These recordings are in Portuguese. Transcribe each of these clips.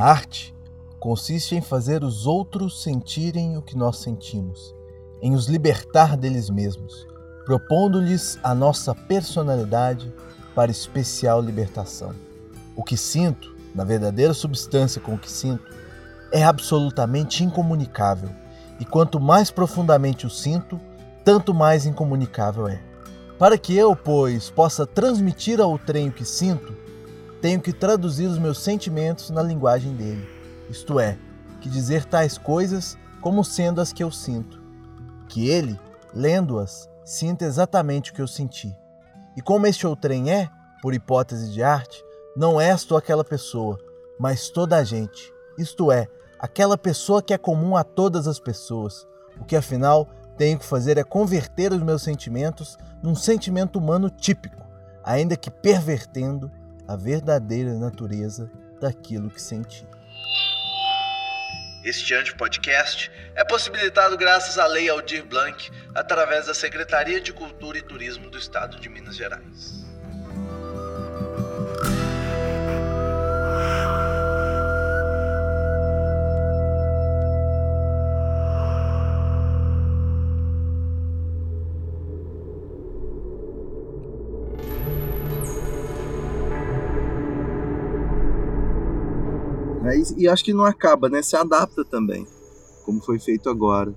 arte consiste em fazer os outros sentirem o que nós sentimos, em os libertar deles mesmos, propondo-lhes a nossa personalidade para especial libertação. O que sinto, na verdadeira substância com o que sinto, é absolutamente incomunicável, e quanto mais profundamente o sinto, tanto mais incomunicável é. Para que eu, pois, possa transmitir ao trem o que sinto, tenho que traduzir os meus sentimentos na linguagem dele, isto é, que dizer tais coisas como sendo as que eu sinto, que ele, lendo-as, sinta exatamente o que eu senti. E como este outrem é, por hipótese de arte, não és tu aquela pessoa, mas toda a gente, isto é, aquela pessoa que é comum a todas as pessoas, o que afinal tenho que fazer é converter os meus sentimentos num sentimento humano típico, ainda que pervertendo a verdadeira natureza daquilo que senti. Este anti-podcast é possibilitado graças à Lei Aldir Blanc, através da Secretaria de Cultura e Turismo do Estado de Minas Gerais. Né? E, e acho que não acaba, né? Se adapta também, como foi feito agora.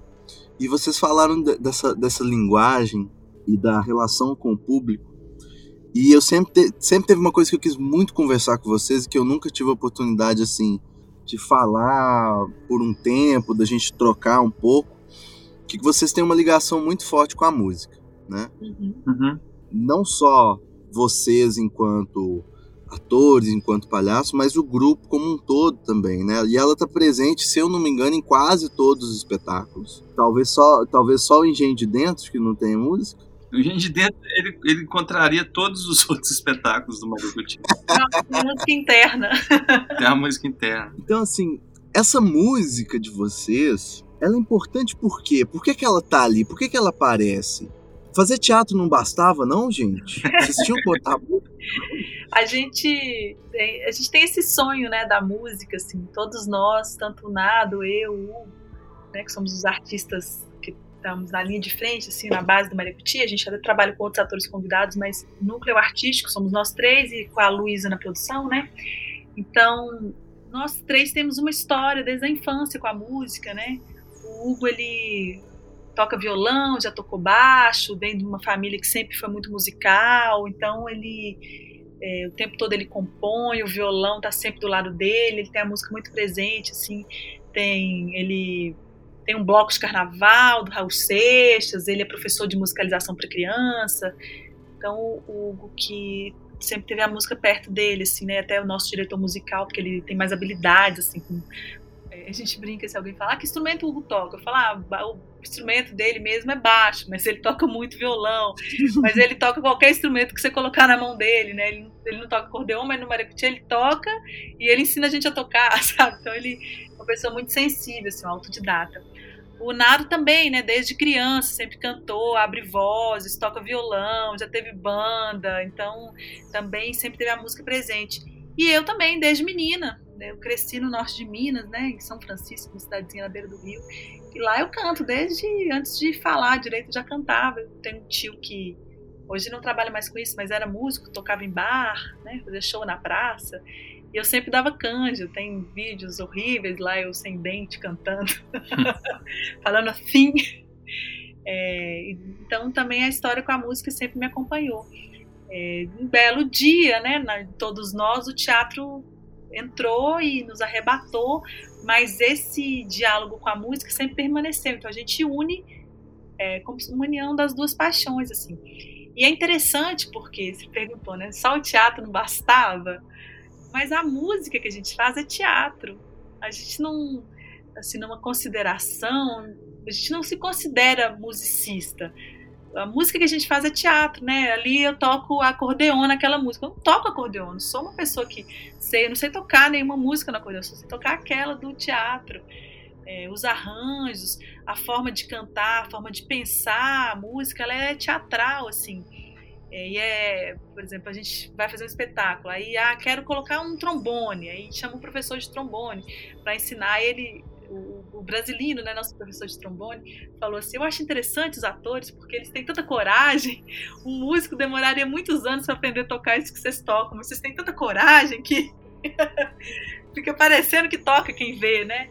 E vocês falaram de, dessa, dessa linguagem e da relação com o público. E eu sempre, te, sempre teve uma coisa que eu quis muito conversar com vocês e que eu nunca tive a oportunidade, assim, de falar por um tempo, da gente trocar um pouco, que vocês têm uma ligação muito forte com a música, né? Uhum. Uhum. Não só vocês enquanto atores, enquanto palhaço, mas o grupo como um todo também, né? E ela tá presente, se eu não me engano, em quase todos os espetáculos. Talvez só, talvez só o Engenho de Dentro, que não tem música. O Engenho de Dentro, ele, ele encontraria todos os outros espetáculos do Mario Coutinho. a música interna. Tem a música interna. Então, assim, essa música de vocês, ela é importante por quê? Por que, que ela tá ali? Por que, que ela aparece? Fazer teatro não bastava, não, gente? Tinham que botar a gente tem, a gente tem esse sonho, né, da música, assim, todos nós, tanto o Nado, eu, o Hugo, né, que somos os artistas que estamos na linha de frente, assim, na base do Maricuti, a gente até trabalha com outros atores convidados, mas núcleo artístico somos nós três e com a Luísa na produção, né, então nós três temos uma história desde a infância com a música, né, o Hugo, ele toca violão, já tocou baixo, vem de uma família que sempre foi muito musical, então ele é, o tempo todo ele compõe, o violão está sempre do lado dele, ele tem a música muito presente, assim, tem ele tem um bloco de carnaval do Raul Seixas, ele é professor de musicalização para criança, então o Hugo que sempre teve a música perto dele, assim, né? Até o nosso diretor musical, porque ele tem mais habilidades, assim, com a gente brinca se alguém fala, ah, que instrumento o Hugo toca? Eu falo, ah, o instrumento dele mesmo é baixo, mas ele toca muito violão, mas ele toca qualquer instrumento que você colocar na mão dele, né? Ele, ele não toca acordeon, mas no maracujá ele toca e ele ensina a gente a tocar, sabe? Então ele é uma pessoa muito sensível, assim, um autodidata. O Nado também, né? Desde criança, sempre cantou, abre vozes, toca violão, já teve banda, então também sempre teve a música presente. E eu também, desde menina, né? Eu cresci no norte de Minas, né, em São Francisco, uma cidadezinha na beira do rio. E lá eu canto, desde antes de falar direito, eu já cantava. Eu tenho um tio que hoje não trabalha mais com isso, mas era músico, tocava em bar, né, fazia show na praça. E eu sempre dava canja. Tem vídeos horríveis lá, eu sem dente cantando, falando assim. É, então também a história com a música sempre me acompanhou. É, um belo dia, né, na, todos nós, o teatro entrou e nos arrebatou, mas esse diálogo com a música sempre permaneceu. Então a gente une é, como uma união das duas paixões, assim. E é interessante porque você perguntou, né? Só o teatro não bastava, mas a música que a gente faz é teatro. A gente não, assim, numa consideração, a gente não se considera musicista a música que a gente faz é teatro, né? Ali eu toco acordeon naquela música. Eu não toco acordeon, não sou uma pessoa que sei, não sei tocar nenhuma música no acordeon, só sei tocar aquela do teatro. É, os arranjos, a forma de cantar, a forma de pensar a música, ela é teatral, assim. E é, por exemplo, a gente vai fazer um espetáculo, aí ah, quero colocar um trombone, aí chama um professor de trombone para ensinar ele o, brasileiro, né, nosso professor de trombone, falou assim: Eu acho interessante os atores porque eles têm tanta coragem. Um músico demoraria muitos anos para aprender a tocar isso que vocês tocam, mas vocês têm tanta coragem que fica parecendo que toca quem vê, né?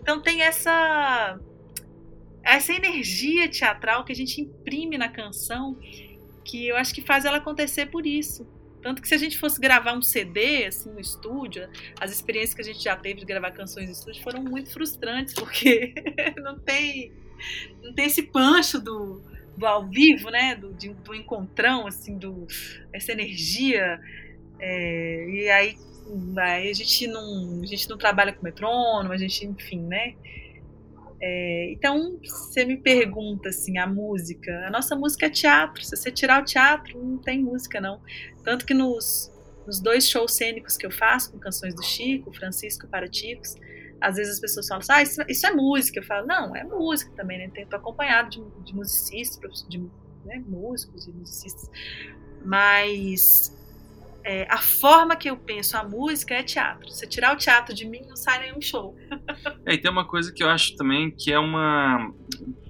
Então tem essa essa energia teatral que a gente imprime na canção que eu acho que faz ela acontecer por isso. Tanto que se a gente fosse gravar um CD, assim, no estúdio, as experiências que a gente já teve de gravar canções no estúdio foram muito frustrantes, porque não tem, não tem esse pancho do, do ao vivo, né? Do, de, do encontrão, assim, do, essa energia. É, e aí, aí a gente não a gente não trabalha com metrônomo, a gente, enfim, né? É, então, você me pergunta assim, a música, a nossa música é teatro. Se você tirar o teatro, não tem música não. Tanto que nos, nos dois shows cênicos que eu faço com canções do Chico, Francisco para Ticos, às vezes as pessoas falam assim, ah, isso, isso, é música. Eu falo, não, é música também, né? Estou acompanhado de, de musicistas, de né, músicos e musicistas, mas é, a forma que eu penso a música é teatro. Se tirar o teatro de mim, não sai nenhum show. é, e tem uma coisa que eu acho também que é uma.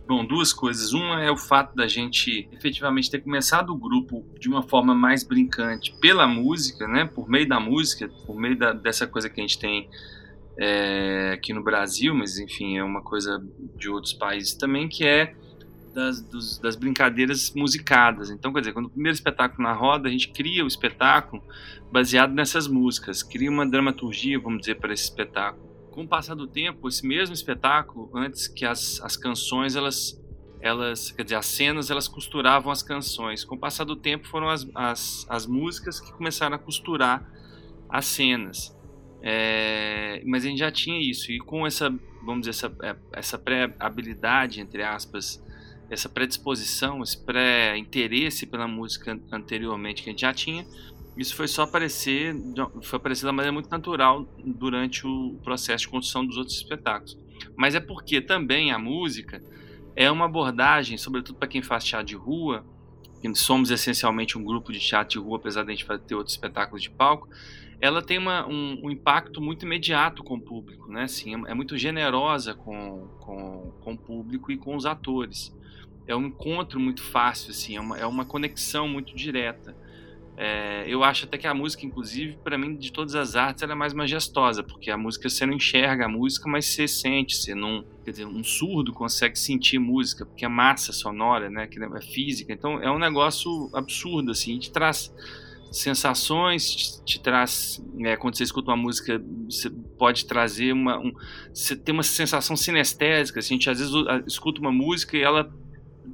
Bom, duas coisas. Uma é o fato da gente efetivamente ter começado o grupo de uma forma mais brincante pela música, né? Por meio da música, por meio da, dessa coisa que a gente tem é, aqui no Brasil, mas enfim, é uma coisa de outros países também, que é das, dos, das brincadeiras musicadas. Então, quer dizer, quando o primeiro espetáculo na roda, a gente cria o espetáculo baseado nessas músicas, cria uma dramaturgia, vamos dizer, para esse espetáculo. Com o passar do tempo, esse mesmo espetáculo, antes que as, as canções, elas, elas, quer dizer, as cenas, elas costuravam as canções. Com o passar do tempo, foram as, as, as músicas que começaram a costurar as cenas. É, mas a gente já tinha isso, e com essa, vamos dizer, essa, é, essa pré-habilidade, entre aspas, essa predisposição, esse pré-interesse pela música anteriormente que a gente já tinha, isso foi só aparecer, foi aparecer da maneira muito natural durante o processo de construção dos outros espetáculos. Mas é porque também a música é uma abordagem, sobretudo para quem faz teatro de rua, que somos essencialmente um grupo de teatro de rua, apesar de a gente ter outros espetáculos de palco, ela tem uma, um, um, impacto muito imediato com o público, né? Assim, é, é muito generosa com, com, com o público e com os atores é um encontro muito fácil, assim, é uma, é uma conexão muito direta. É, eu acho até que a música, inclusive, para mim, de todas as artes, ela é mais majestosa, porque a música você não enxerga a música, mas você sente, você não, quer dizer, um surdo consegue sentir música, porque é massa sonora, né, que é física. Então é um negócio absurdo, assim, te traz sensações, te, te traz, é, quando você escuta uma música, você pode trazer uma, um, você tem uma sensação sinestésica, assim, a gente às vezes escuta uma música e ela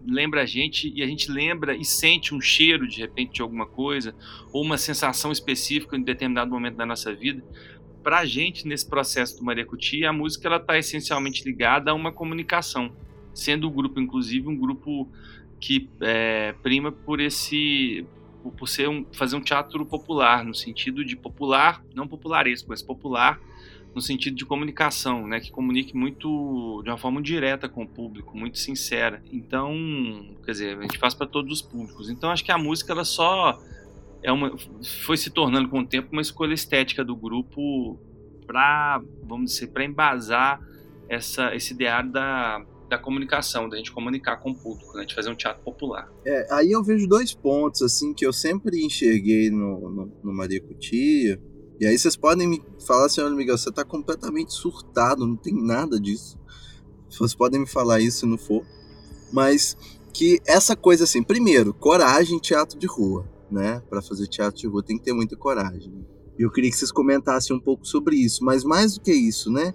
lembra a gente e a gente lembra e sente um cheiro de repente de alguma coisa ou uma sensação específica em determinado momento da nossa vida. Para a gente nesse processo do Maria Cuti, a música está essencialmente ligada a uma comunicação, sendo o grupo inclusive um grupo que é, prima por esse por ser um, fazer um teatro popular no sentido de popular, não popularesco, mas popular no sentido de comunicação, né, que comunique muito de uma forma direta com o público, muito sincera. Então, quer dizer, a gente faz para todos os públicos. Então, acho que a música ela só é uma foi se tornando com o tempo uma escolha estética do grupo para, vamos dizer, para embasar essa esse ideário da da comunicação, da gente comunicar com o público, né? de fazer um teatro popular. É, aí eu vejo dois pontos assim que eu sempre enxerguei no, no, no e aí vocês podem me falar, senhor Miguel, você está completamente surtado, não tem nada disso. Vocês podem me falar isso se não for. Mas que essa coisa assim, primeiro, coragem teatro de rua, né? Para fazer teatro de rua tem que ter muita coragem. E eu queria que vocês comentassem um pouco sobre isso, mas mais do que isso, né?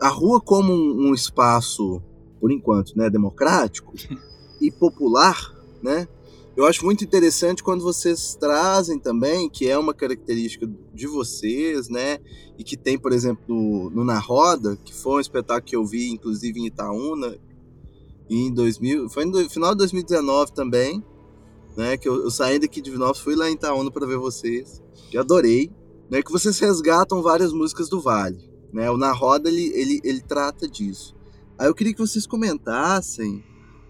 A rua como um, um espaço, por enquanto, né, democrático e popular, né? Eu acho muito interessante quando vocês trazem também, que é uma característica de vocês, né? E que tem, por exemplo, no, no Na Roda, que foi um espetáculo que eu vi, inclusive, em Itaúna, em 2000, foi no final de 2019 também, né? Que eu, eu saí daqui de Vinópolis, fui lá em Itaúna para ver vocês, que adorei, né? Que vocês resgatam várias músicas do Vale, né? O Na Roda, ele, ele, ele trata disso. Aí eu queria que vocês comentassem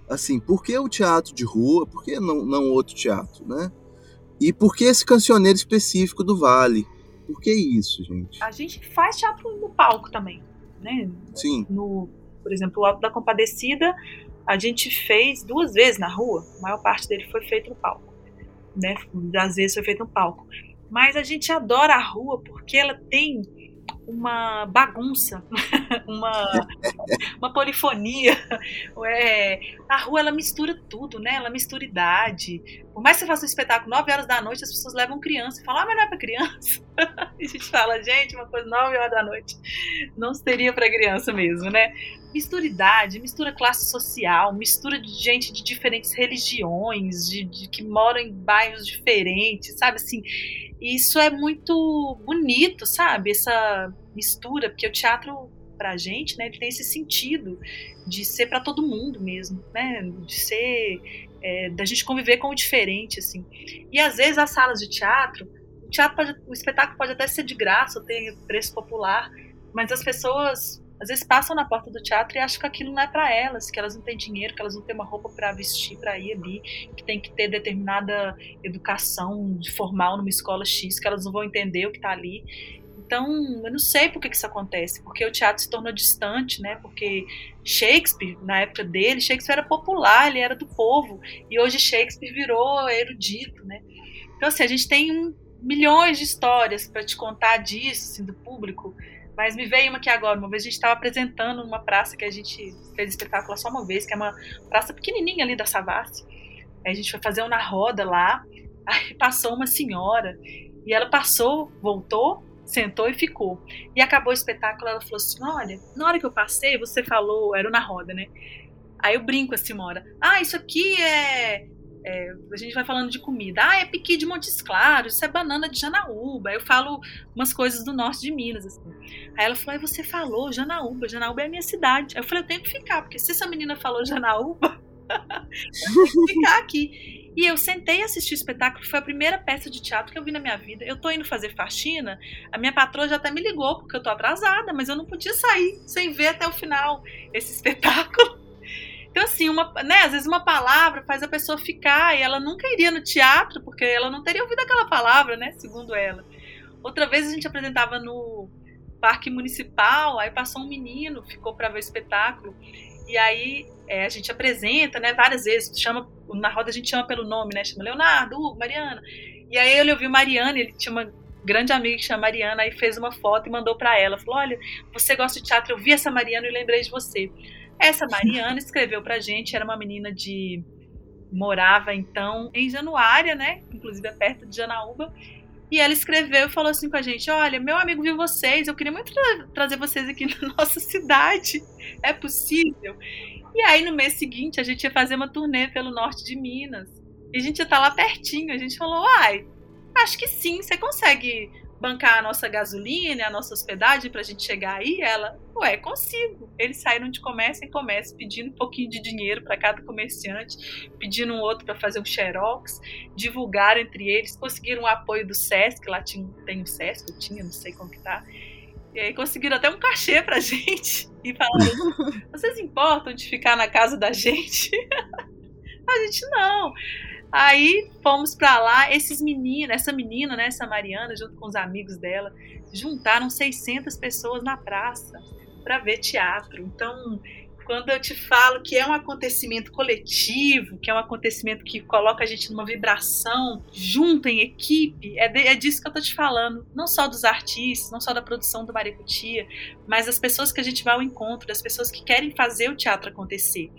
assim, por que o teatro de rua? Por que não, não outro teatro, né? E por que esse cancioneiro específico do Vale? Por que isso, gente? A gente faz teatro no palco também, né? Sim. No, por exemplo, o Alto da Compadecida, a gente fez duas vezes na rua. A maior parte dele foi feito no palco, né? Das vezes foi feito no palco. Mas a gente adora a rua porque ela tem uma bagunça, uma, uma polifonia. É, a rua ela mistura tudo, né? Ela mistura idade. Por mais que você faça um espetáculo 9 horas da noite, as pessoas levam criança e falam, ah, mas não é pra criança. e a gente fala, gente, uma coisa 9 horas da noite não seria para criança mesmo, né? Mistura idade, mistura classe social, mistura de gente de diferentes religiões, de, de que moram em bairros diferentes, sabe assim? isso é muito bonito, sabe? Essa mistura, porque o teatro pra gente, né, ele tem esse sentido de ser para todo mundo mesmo, né? De ser é, da gente conviver com o diferente, assim. E às vezes as salas de teatro, o teatro pode, o espetáculo pode até ser de graça, ter preço popular, mas as pessoas às vezes passam na porta do teatro e acham que aquilo não é para elas, que elas não têm dinheiro, que elas não têm uma roupa para vestir para ir ali, que tem que ter determinada educação formal numa escola X, que elas não vão entender o que está ali. Então, eu não sei por que, que isso acontece, porque o teatro se tornou distante, né? Porque Shakespeare, na época dele, Shakespeare era popular, ele era do povo, e hoje Shakespeare virou erudito, né? Então, assim, a gente tem um, milhões de histórias para te contar disso, assim, do público, mas me veio uma aqui agora. Uma vez a gente estava apresentando numa praça que a gente fez espetáculo só uma vez, que é uma praça pequenininha ali da Savassi. A gente foi fazer uma roda lá. Aí passou uma senhora e ela passou, voltou, sentou e ficou. E acabou o espetáculo. Ela falou assim: Olha, na hora que eu passei, você falou, era na roda, né? Aí eu brinco assim, uma hora: Ah, isso aqui é é, a gente vai falando de comida. Ah, é piqui de Montes Claros, isso é banana de Janaúba. Aí eu falo umas coisas do norte de Minas. Assim. Aí ela falou: você falou Janaúba, Janaúba é a minha cidade. Aí eu falei: eu tenho que ficar, porque se essa menina falou Janaúba, eu tenho que ficar aqui. E eu sentei assistir o espetáculo, foi a primeira peça de teatro que eu vi na minha vida. Eu tô indo fazer faxina, a minha patroa já até me ligou, porque eu tô atrasada, mas eu não podia sair sem ver até o final esse espetáculo. Então, assim, uma, né, às vezes uma palavra faz a pessoa ficar e ela nunca iria no teatro porque ela não teria ouvido aquela palavra, né? Segundo ela. Outra vez a gente apresentava no Parque Municipal, aí passou um menino, ficou para ver o espetáculo, e aí é, a gente apresenta, né, várias vezes, chama, na roda a gente chama pelo nome, né? Chama Leonardo, Hugo, Mariana. E aí ele ouviu Mariana, ele tinha uma grande amiga que chama Mariana, aí fez uma foto e mandou para ela. Falou: Olha, você gosta de teatro, eu vi essa Mariana e lembrei de você. Essa Mariana escreveu pra gente, era uma menina de. morava então em Januária, né? Inclusive é perto de Janaúba. E ela escreveu e falou assim com a gente: Olha, meu amigo viu vocês, eu queria muito tra trazer vocês aqui na nossa cidade. É possível? E aí, no mês seguinte, a gente ia fazer uma turnê pelo norte de Minas. E a gente ia estar lá pertinho. A gente falou: Ai, acho que sim, você consegue bancar a nossa gasolina, a nossa hospedagem para a gente chegar aí? Ela, ué, consigo. Eles saíram de comércio em comércio pedindo um pouquinho de dinheiro para cada comerciante, pedindo um outro para fazer um xerox, divulgaram entre eles, conseguiram o apoio do SESC, lá tinha, tem o SESC, eu tinha, não sei como que tá. E aí conseguiram até um cachê pra gente. E falaram: vocês importam de ficar na casa da gente? a gente não. Aí fomos para lá, esses meninos, essa menina, né, essa Mariana, junto com os amigos dela, juntaram 600 pessoas na praça para ver teatro. Então, quando eu te falo que é um acontecimento coletivo, que é um acontecimento que coloca a gente numa vibração junto em equipe, é, de, é disso que eu tô te falando. Não só dos artistas, não só da produção do Maricutia, mas das pessoas que a gente vai ao encontro, das pessoas que querem fazer o teatro acontecer.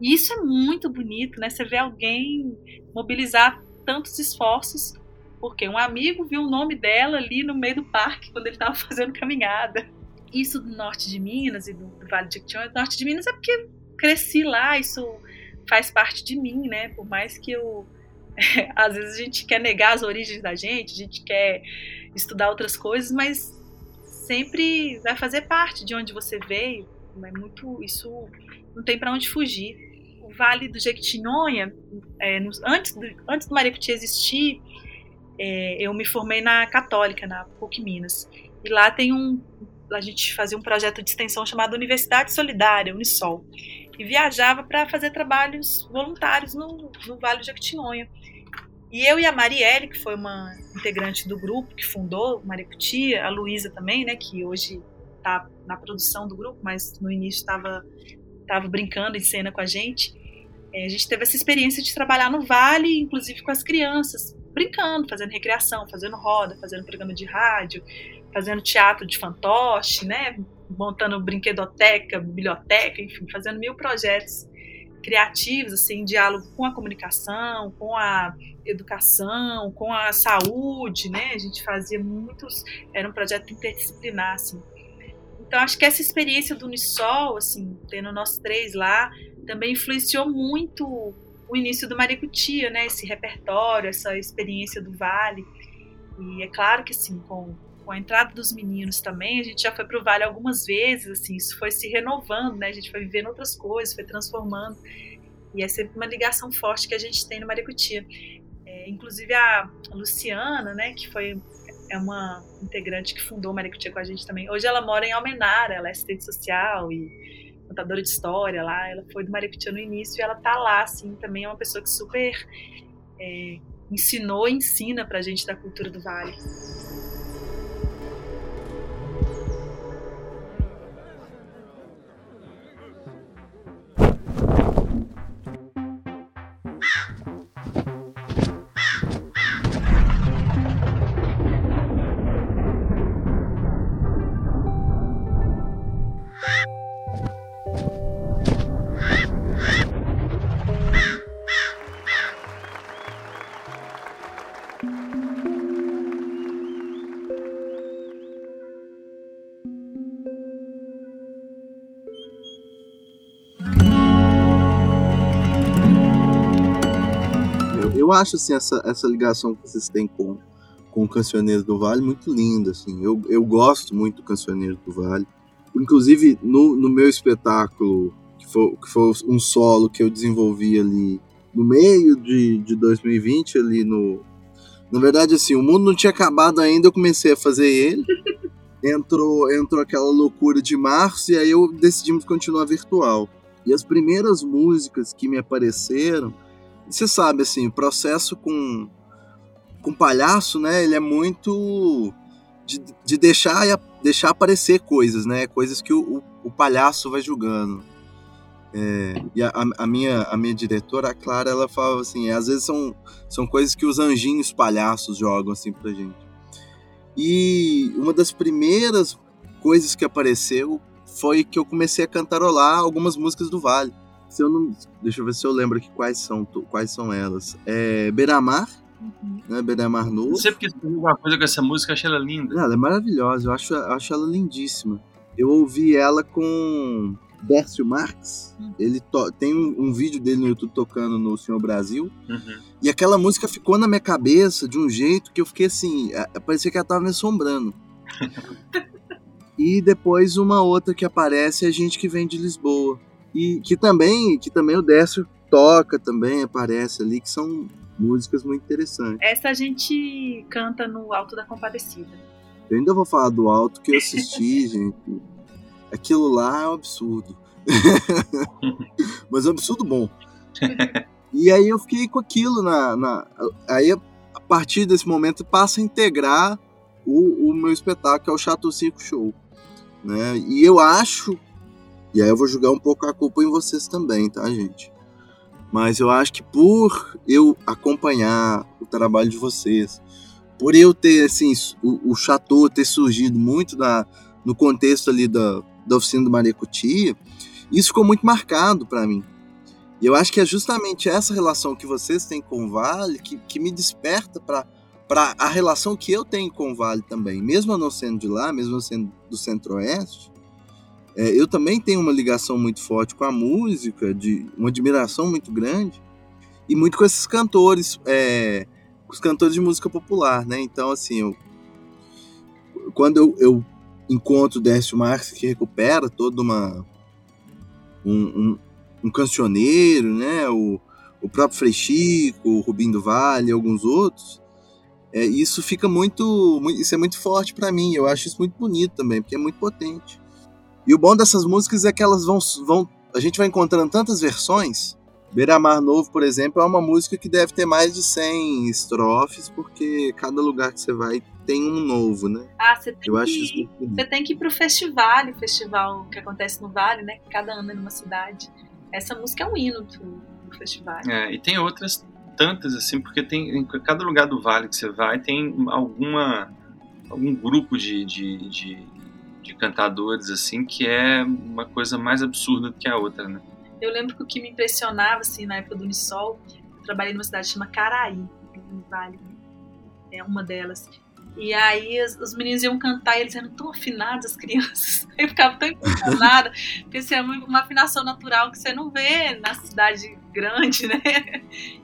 E isso é muito bonito, né? Você vê alguém mobilizar tantos esforços, porque um amigo viu o nome dela ali no meio do parque quando ele estava fazendo caminhada. Isso do norte de Minas e do, do Vale de Jequitinhonha, norte de Minas é porque cresci lá, isso faz parte de mim, né? Por mais que eu às vezes a gente quer negar as origens da gente, a gente quer estudar outras coisas, mas sempre vai fazer parte de onde você veio. É muito isso não tem para onde fugir. Vale do Jequitinhonha, é, antes, do, antes do Maripiti existir, é, eu me formei na Católica, na PUC Minas. E lá tem um. A gente fazia um projeto de extensão chamado Universidade Solidária, Unisol. E viajava para fazer trabalhos voluntários no, no Vale do Jequitinhonha. E eu e a Marielle, que foi uma integrante do grupo que fundou Maricutia, a Luísa também, né, que hoje está na produção do grupo, mas no início estava tava brincando em cena com a gente. É, a gente teve essa experiência de trabalhar no Vale, inclusive com as crianças, brincando, fazendo recreação, fazendo roda, fazendo programa de rádio, fazendo teatro de fantoche, né, montando brinquedoteca, biblioteca, enfim, fazendo mil projetos criativos, assim, em diálogo com a comunicação, com a educação, com a saúde, né? A gente fazia muitos, era um projeto interdisciplinar, assim. Então, acho que essa experiência do Unisol, assim, tendo nós três lá, também influenciou muito o início do Maricutia, né? Esse repertório, essa experiência do Vale. E é claro que, assim, com com a entrada dos meninos também, a gente já foi para o Vale algumas vezes, assim, isso foi se renovando, né? A gente foi vivendo outras coisas, foi transformando. E é sempre uma ligação forte que a gente tem no Maricutia. É, inclusive a Luciana, né, que foi é uma integrante que fundou o Maricutia com a gente também. Hoje ela mora em Almenara, ela é assistente social e contadora de história lá. Ela foi do Maricutia no início e ela tá lá, assim, também é uma pessoa que super é, ensinou e ensina pra gente da cultura do Vale. Eu acho assim, essa, essa ligação que vocês têm com, com o Cancioneiro do Vale muito linda. Assim. Eu, eu gosto muito do Cancioneiro do Vale. Inclusive, no, no meu espetáculo, que foi, que foi um solo que eu desenvolvi ali no meio de, de 2020, ali no. Na verdade, assim, o mundo não tinha acabado ainda, eu comecei a fazer ele. Entrou, entrou aquela loucura de março e aí eu decidimos continuar virtual. E as primeiras músicas que me apareceram você sabe, assim, o processo com, com palhaço, né? Ele é muito de, de deixar, deixar aparecer coisas, né? Coisas que o, o, o palhaço vai julgando. É, e a, a, minha, a minha diretora, a Clara, ela fala assim, às vezes são, são coisas que os anjinhos palhaços jogam assim pra gente. E uma das primeiras coisas que apareceu foi que eu comecei a cantarolar algumas músicas do Vale. Se eu não, deixa eu ver se eu lembro aqui quais são, quais são elas. É Beramar, uhum. né? Beramar Novo. Não sei porque tem alguma coisa com essa música, eu achei ela linda. Ela é maravilhosa, eu acho, eu acho ela lindíssima. Eu ouvi ela com Dércio Marques. Uhum. Ele tem um, um, vídeo dele no YouTube tocando no Senhor Brasil. Uhum. E aquela música ficou na minha cabeça de um jeito que eu fiquei assim. Parecia que ela tava me assombrando. e depois uma outra que aparece é a gente que vem de Lisboa e que também que também o Décio toca também aparece ali que são músicas muito interessantes. Essa a gente canta no Alto da Compadecida. Eu ainda vou falar do Alto que eu assisti, gente. Aquilo lá é um absurdo. Mas é um absurdo bom. E aí eu fiquei com aquilo na, na aí a partir desse momento passa a integrar o, o meu espetáculo que é o Chato Circo Show, né? E eu acho e aí eu vou jogar um pouco a culpa em vocês também, tá, gente? Mas eu acho que por eu acompanhar o trabalho de vocês, por eu ter, assim, o, o Chateau ter surgido muito no contexto ali da, da oficina do Marecutia, isso ficou muito marcado para mim. E eu acho que é justamente essa relação que vocês têm com o Vale que, que me desperta para a relação que eu tenho com o Vale também, mesmo eu não sendo de lá, mesmo eu sendo do Centro-Oeste, é, eu também tenho uma ligação muito forte com a música, de uma admiração muito grande, e muito com esses cantores, é, os cantores de música popular, né? Então, assim, eu, quando eu, eu encontro Décio Marques, que recupera toda uma. um, um, um cancioneiro, né? O, o próprio Frechico, o Rubinho do Vale alguns outros, é, isso fica muito, muito isso é muito forte para mim. Eu acho isso muito bonito também, porque é muito potente. E o bom dessas músicas é que elas vão, vão. A gente vai encontrando tantas versões Beira-Mar Novo, por exemplo, é uma música que deve ter mais de 100 estrofes, porque cada lugar que você vai tem um novo, né? Ah, você tem, Eu que, você tem que ir pro festival, o festival que acontece no Vale, né? Cada ano é numa cidade. Essa música é um hino do, do festival. É, e tem outras tantas, assim, porque tem em cada lugar do Vale que você vai tem alguma algum grupo de, de, de, de cantadores, assim, que é uma coisa mais absurda do que a outra, né? Eu lembro que o que me impressionava, assim, na época do Unisol, eu trabalhei numa cidade chamada Caraí, no Vale, é uma delas. E aí os, os, meninos iam cantar e eles eram tão afinados, as crianças. Eu ficava tão impressionada, porque isso é uma afinação natural que você não vê na cidade grande, né?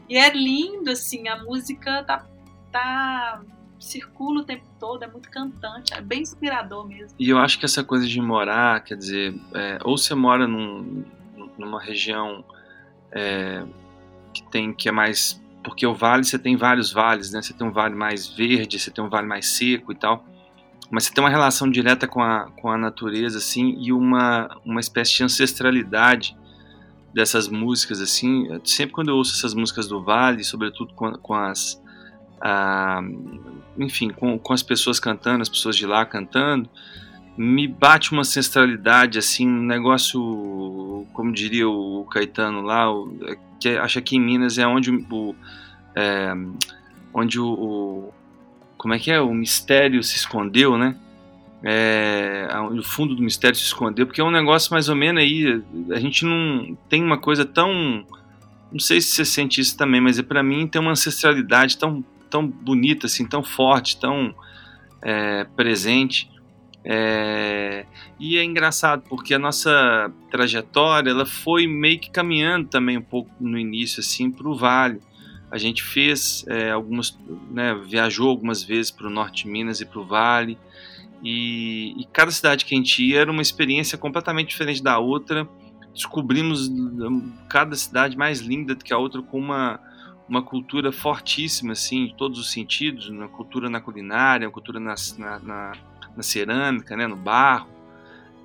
E é lindo, assim, a música tá, tá circula o tempo todo, é muito cantante, é bem inspirador mesmo. E eu acho que essa coisa de morar, quer dizer, é, ou você mora num, numa região é, que tem que é mais porque o vale você tem vários vales, né? Você tem um vale mais verde, você tem um vale mais seco e tal, mas você tem uma relação direta com a, com a natureza assim e uma uma espécie de ancestralidade dessas músicas assim. Sempre quando eu ouço essas músicas do vale, sobretudo com, com as a, enfim, com, com as pessoas cantando, as pessoas de lá cantando, me bate uma ancestralidade, assim, um negócio, como diria o Caetano lá, que acho que em Minas é onde o, é, onde o, o, como é que é, o mistério se escondeu, né? É, o fundo do mistério se escondeu, porque é um negócio mais ou menos aí, a gente não tem uma coisa tão, não sei se você sente isso também, mas é para mim tem uma ancestralidade tão, tão bonita, assim, tão forte, tão é, presente, é, e é engraçado porque a nossa trajetória ela foi meio que caminhando também um pouco no início assim para o vale. A gente fez é, algumas, né, viajou algumas vezes para o norte de Minas e para o vale e, e, cada cidade que a gente ia era uma experiência completamente diferente da outra. Descobrimos hum, cada cidade mais linda do que a outra com uma uma cultura fortíssima assim em todos os sentidos, uma cultura na culinária, uma cultura na, na na cerâmica, né, no barro,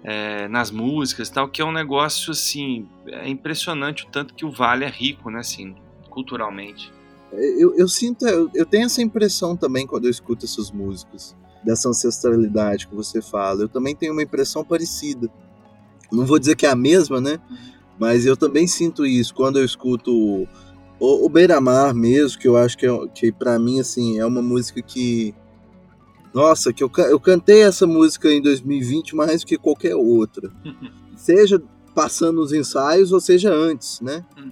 é, nas músicas e tal, que é um negócio assim, é impressionante o tanto que o Vale é rico, né, assim, culturalmente. É, eu, eu sinto, eu, eu tenho essa impressão também quando eu escuto essas músicas, dessa ancestralidade que você fala. Eu também tenho uma impressão parecida. Não vou dizer que é a mesma, né? Mas eu também sinto isso quando eu escuto o, o Beira-Mar mesmo, que eu acho que, é, que para mim assim é uma música que nossa, que eu, eu cantei essa música em 2020 mais do que qualquer outra. seja passando os ensaios ou seja antes, né? Uhum.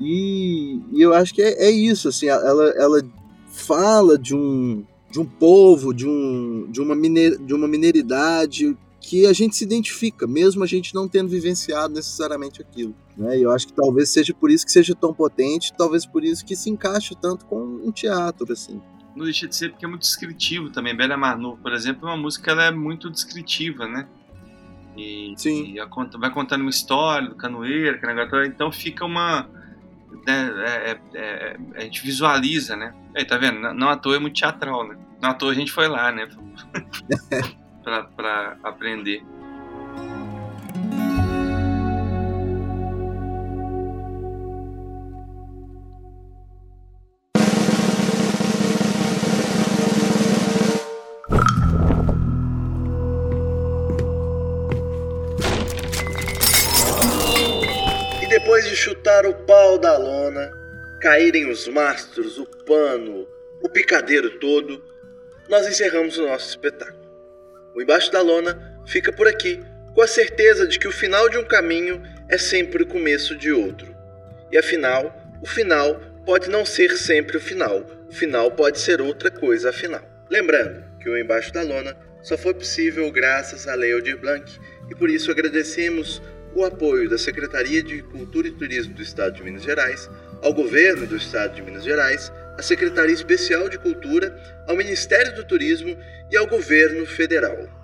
E, e, eu acho que é, é, isso, assim, ela, ela fala de um, de um povo, de, um, de, uma miner, de uma mineridade que a gente se identifica, mesmo a gente não tendo vivenciado necessariamente aquilo. Né? E eu acho que talvez seja por isso que seja tão potente, talvez por isso que se encaixe tanto com um teatro, assim não deixa de ser porque é muito descritivo também. Bela Manu, por exemplo, é uma música ela é muito descritiva, né? E, Sim. E vai contando uma história do canoeiro, então fica uma. Né, é, é, é, a gente visualiza, né? Aí, tá vendo? Não, não à toa é muito teatral, né? Não à toa a gente foi lá, né? pra aprender. chutar o pau da lona, caírem os mastros, o pano, o picadeiro todo, nós encerramos o nosso espetáculo. O Embaixo da Lona fica por aqui, com a certeza de que o final de um caminho é sempre o começo de outro. E afinal, o final pode não ser sempre o final, o final pode ser outra coisa afinal. Lembrando que o Embaixo da Lona só foi possível graças à Lei Aldir Blanc e por isso agradecemos o apoio da Secretaria de Cultura e Turismo do Estado de Minas Gerais, ao Governo do Estado de Minas Gerais, à Secretaria Especial de Cultura, ao Ministério do Turismo e ao Governo Federal.